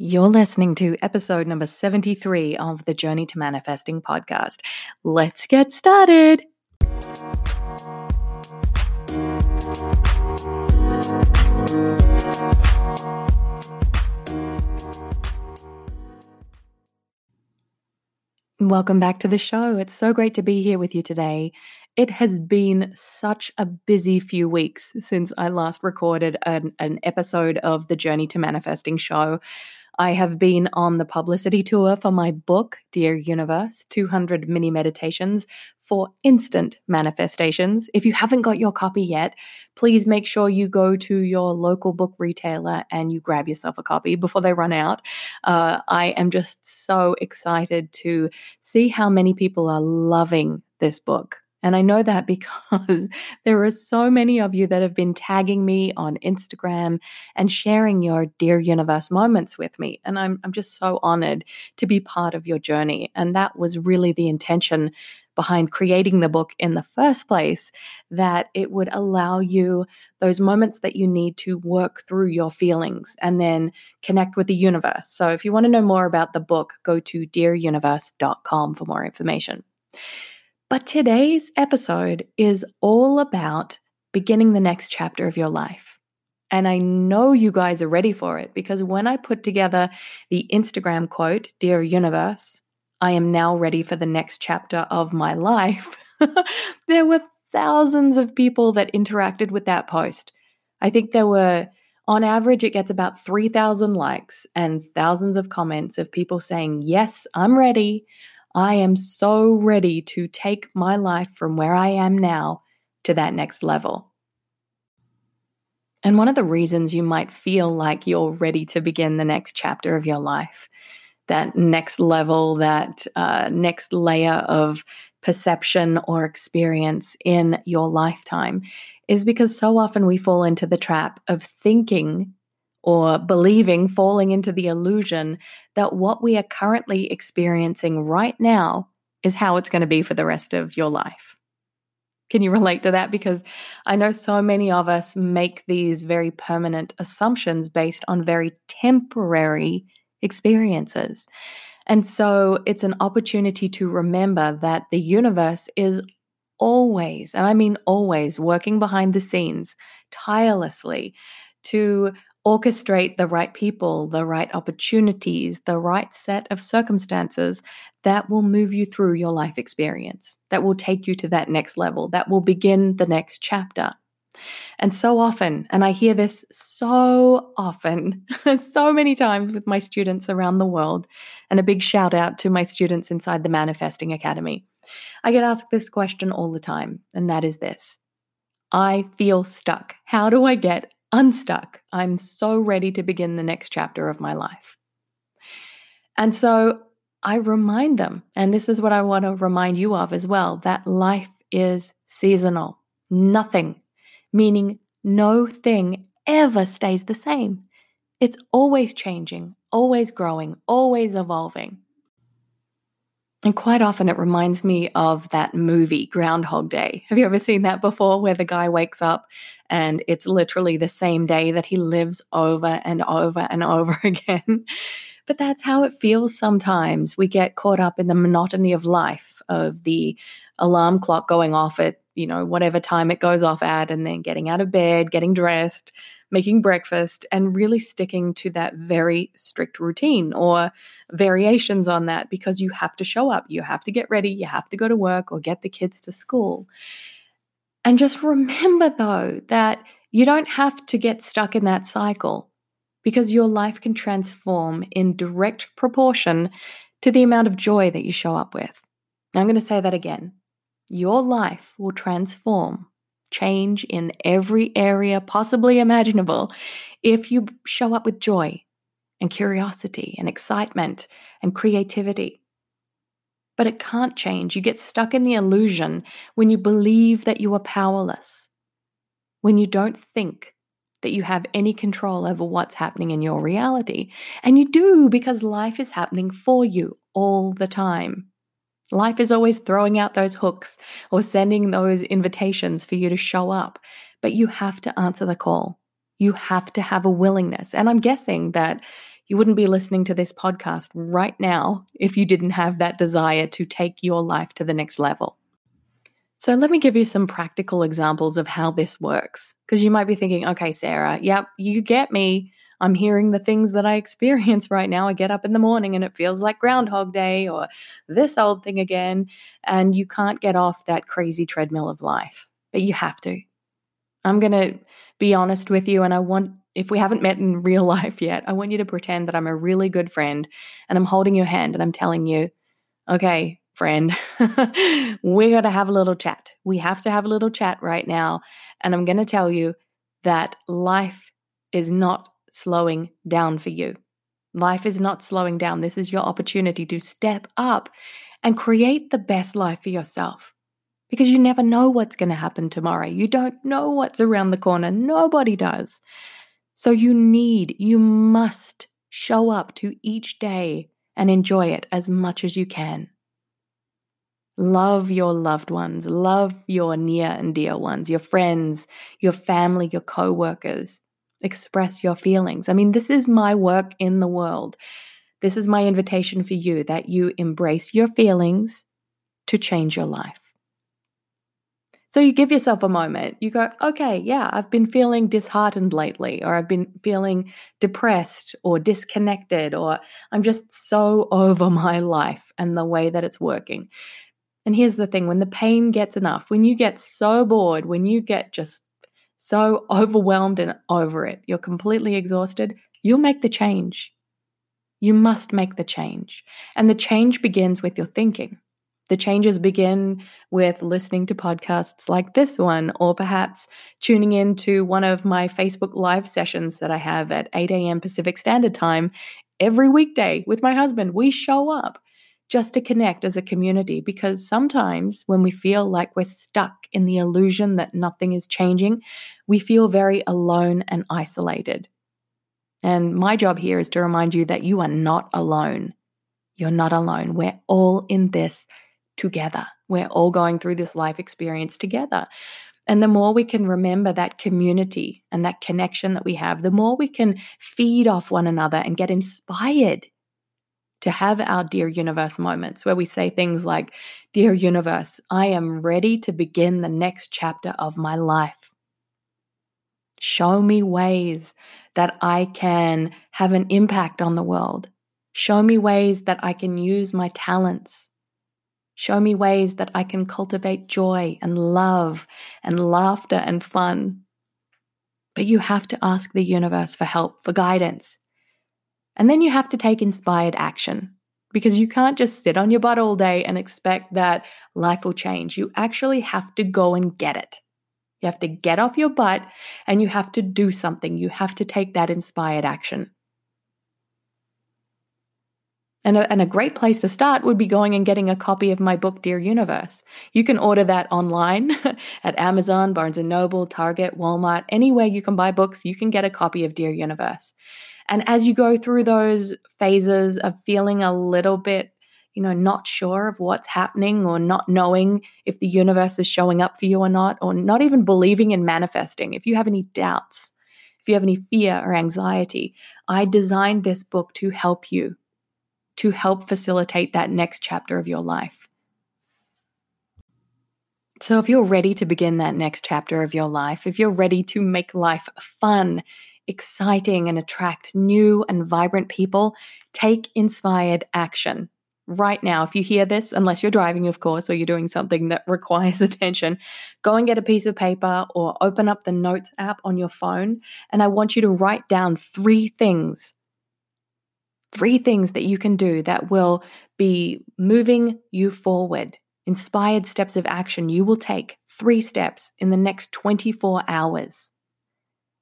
You're listening to episode number 73 of the Journey to Manifesting podcast. Let's get started. Welcome back to the show. It's so great to be here with you today. It has been such a busy few weeks since I last recorded an, an, episode of the Journey to Manifesting show. I have been on the publicity tour for my book, Dear Universe 200 Mini Meditations for Instant Manifestations. If you haven't got your copy yet, please make sure you go to your local book retailer and you grab yourself a copy before they run out. Uh, I am just so excited to see how many people are loving this book. And I know that because there are so many of you that have been tagging me on Instagram and sharing your Dear Universe moments with me. And I'm, I'm just so honored to be part of your journey. And that was really the intention behind creating the book in the first place that it would allow you those moments that you need to work through your feelings and then connect with the universe. So if you want to know more about the book, go to dearuniverse.com for more information. But today's episode is all about beginning the next chapter of your life. And I know you guys are ready for it because when I put together the Instagram quote, Dear Universe, I am now ready for the next chapter of my life, there were thousands of people that interacted with that post. I think there were, on average, it gets about 3,000 likes and thousands of comments of people saying, Yes, I'm ready. I am so ready to take my life from where I am now to that next level. And one of the reasons you might feel like you're ready to begin the next chapter of your life, that next level, that uh, next layer of perception or experience in your lifetime, is because so often we fall into the trap of thinking or believing, falling into the illusion that what we are currently experiencing right now is how it's going to be for the rest of your life. Can you relate to that? Because I know so many of us make these very permanent assumptions based on very temporary experiences. And so it's an opportunity to remember that the universe is always, and I mean always, working behind the scenes tirelessly to orchestrate the right people, the right opportunities, the right set of circumstances that will move you through your life experience, that will take you to that next level, that will begin the next chapter. And so often, and I hear this so often, so many times with my students around the world, and a big shout out to my students inside the Manifesting Academy. I get asked this question all the time, and that is this I feel stuck. How do I get unstuck. I'm so ready to begin the next chapter of my life. And so I remind them, and this is what I want to remind you of as well, that life is seasonal. Nothing, meaning no thing ever stays the same. It's always changing, always growing, always evolving. And quite often it reminds me of that movie, Groundhog Day. Have you ever seen that before, where the guy wakes up and it's literally the same day that he lives over and over and over again? But that's how it feels sometimes. We get caught up in the monotony of life, of the alarm clock going off at, you know, whatever time it goes off at, and then getting out of bed, getting dressed, making breakfast and really sticking to that very strict routine or variations on that because you have to show up, you have to get ready, you have to go to work or get the kids to school. And just remember though that you don't have to get stuck in that cycle because your life can transform in direct proportion to the amount of joy that you show up with. Now, I'm going to say that again. Your life will transform change in every area possibly imaginable if you show up with joy and curiosity and excitement and creativity. But it can't change. You get stuck in the illusion when you believe that you are powerless, when you don't think that you have any control over what's happening in your reality. And you do because life is happening for you all the time. Life is always throwing out those hooks or sending those invitations for you to show up, but you have to answer the call. You have to have a willingness. And I'm guessing that You wouldn't be listening to this podcast right now if you didn't have that desire to take your life to the next level. So, let me give you some practical examples of how this works. Because you might be thinking, okay, Sarah, yep, you get me. I'm hearing the things that I experience right now. I get up in the morning and it feels like Groundhog Day or this old thing again. And you can't get off that crazy treadmill of life, but you have to. I'm going to be honest with you. And I want, if we haven't met in real life yet, I want you to pretend that I'm a really good friend and I'm holding your hand and I'm telling you, okay, friend, we're going to have a little chat. We have to have a little chat right now. And I'm going to tell you that life is not slowing down for you. Life is not slowing down. This is your opportunity to step up and create the best life for yourself because you never know what's going to happen tomorrow. You don't know what's around the corner. Nobody does. So you need, you must show up to each day and enjoy it as much as you can. Love your loved ones, love your near and dear ones, your friends, your family, your co workers. Express your feelings. I mean, this is my work in the world. This is my invitation for you that you embrace your feelings to change your life. So you give yourself a moment. You go, okay, yeah, I've been feeling disheartened lately, or I've been feeling depressed or disconnected, or I'm just so over my life and the way that it's working. And here's the thing when the pain gets enough, when you get so bored, when you get just so overwhelmed and over it, you're completely exhausted, you'll make the change. You must make the change. And the change begins with your thinking. The changes begin with listening to podcasts like this one, or perhaps tuning in to one of my Facebook Live sessions that I have at 8 a.m. Pacific Standard Time every weekday with my husband. We show up just to connect as a community because sometimes when we feel like we're stuck in the illusion that nothing is changing, we feel very alone and isolated. And my job here is to remind you that you are not alone. You're not alone. We're all in this together. We're all going through this life experience together. And the more we can remember that community and that connection that we have, the more we can feed off one another and get inspired to have our Dear Universe moments where we say things like, Dear Universe, I am ready to begin the next chapter of my life. Show me ways that I can have an impact on the world. Show me ways that I can use my talents. Show me ways that I can cultivate joy and love and laughter and fun. But you have to ask the universe for help, for guidance. And then you have to take inspired action because you can't just sit on your butt all day and expect that life will change. You actually have to go and get it. You have to get off your butt and you have to do something. You have to take that inspired action. And a, and a, great place to start would be going and getting a copy of my book, Dear Universe. You can order that online at Amazon, Barnes & Noble, Target, Walmart, anywhere you can buy books, you can get a copy of Dear Universe. And as you go through those phases of feeling a little bit, you know, not sure of what's happening or not knowing if the universe is showing up for you or not, or not even believing in manifesting, if you have any doubts, if you have any fear or anxiety, I designed this book to help you, to help facilitate that next chapter of your life. So, if you're ready to begin that next chapter of your life, if you're ready to make life fun exciting and attract new and vibrant people, take inspired action. Right now, if you hear this, unless you're driving, of course, or you're doing something that requires attention, go and get a piece of paper or open up the Notes app on your phone. And I want you to write down three things three things that you can do that will be moving you forward. Inspired steps of action you will take, three steps in the next 24 hours.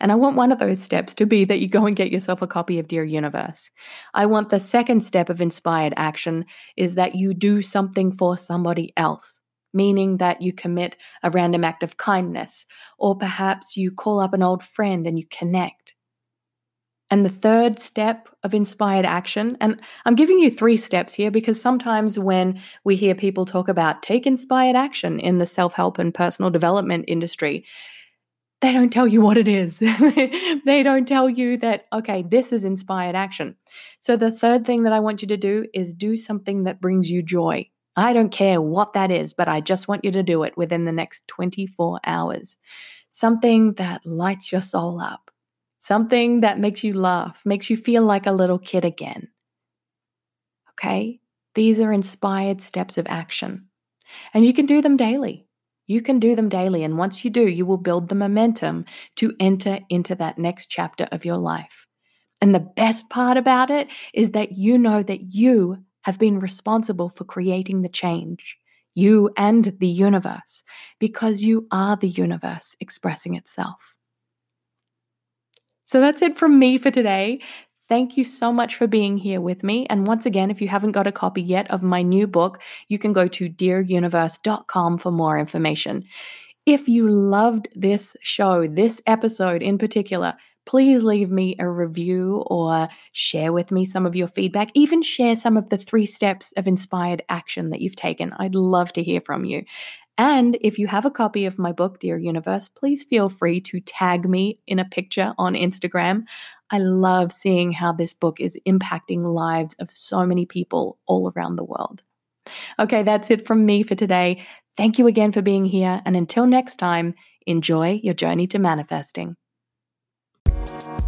And I want one of those steps to be that you go and get yourself a copy of Dear Universe. I want the second step of inspired action is that you do something for somebody else, meaning that you commit a random act of kindness, or perhaps you call up an old friend and you connect. And the third step of inspired action, and I'm giving you three steps here because sometimes when we hear people talk about take inspired action in the self help and personal development industry, they don't tell you what it is. they don't tell you that, okay, this is inspired action. So, the third thing that I want you to do is do something that brings you joy. I don't care what that is, but I just want you to do it within the next 24 hours. Something that lights your soul up, something that makes you laugh, makes you feel like a little kid again. Okay? These are inspired steps of action. And you can do them daily. You can do them daily. And once you do, you will build the momentum to enter into that next chapter of your life. And the best part about it is that you know that you have been responsible for creating the change, you and the universe, because you are the universe expressing itself. So that's it from me for today. Thank you so much for being here with me. And once again, if you haven't got a copy yet of my new book, you can go to dearuniverse.com for more information. If you loved this show, this episode in particular, please leave me a review or share with me some of your feedback. Even share some of the three steps of inspired action that you've taken. I'd love to hear from you. And if you have a copy of my book, Dear Universe, please feel free to tag me in a picture on Instagram. I love seeing how this book is impacting lives of so many people all around the world. Okay, that's it from me for today. Thank you again for being here. And until next time, enjoy your journey to manifesting. Thank you.